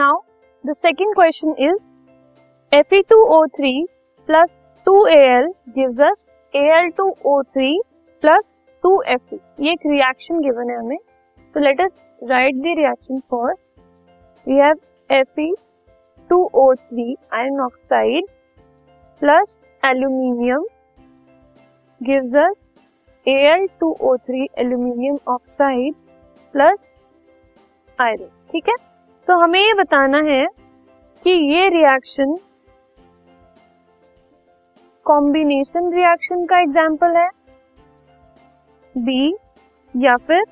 Now the second question is Fe2O3 plus 2Al gives us Al2O3 plus 2Fe. ये एक reaction given है हमें तो let us write the reaction first we have Fe2O3 iron oxide plus aluminium gives us Al2O3 aluminium oxide plus iron. ठीक है तो हमें ये बताना है कि ये रिएक्शन कॉम्बिनेशन रिएक्शन का एग्ज़ाम्पल है बी या फिर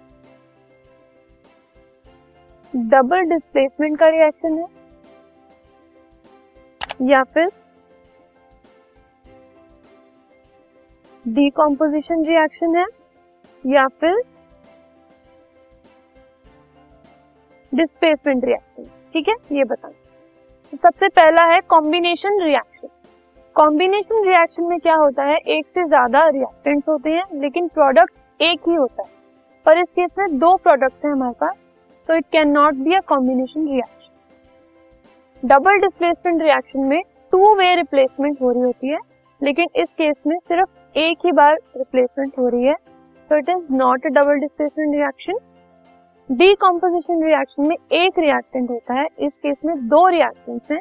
डबल डिस्प्लेसमेंट का रिएक्शन है या फिर डीकॉम्पोजिशन रिएक्शन है या फिर डिस्प्लेसमेंट रिएक्शन ठीक है? ये बताना सबसे पहला है कॉम्बिनेशन रिएक्शन कॉम्बिनेशन रिएक्शन में क्या होता है? एक से ज़्यादा रिएक्टेंट्स होते हैं, लेकिन प्रोडक्ट एक ही होता है। पर इस केस में दो प्रोडक्ट्स हैं हमारे पास तो it can not be a combination reaction double displacement reaction में टू वे रिप्लेसमेंट हो रही होती है, लेकिन इस केस में सिर्फ़ एक ही बार रिप्लेसमेंट हो रही है। तो it is not a double displacement reaction decomposition reaction में एक रिएक्टेंट होता है, इस केस में दो रिएक्टेंट्स हैं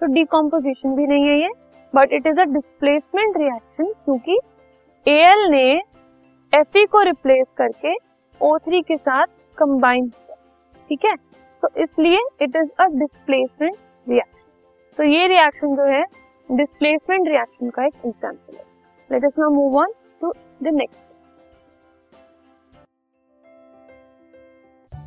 तो डीकॉम्पोजिशन भी नहीं है ये but it is a displacement reaction क्योंकि एल ने एफ़ को रिप्लेस करके O3 के साथ कंबाइन किया, ठीक है? तो इसलिए it is a displacement reaction तो ये रिएक्शन जो है डिस्प्लेसमेंट रिएक्शन का एक एग्ज़ाम्पल है. Let us now move on to the next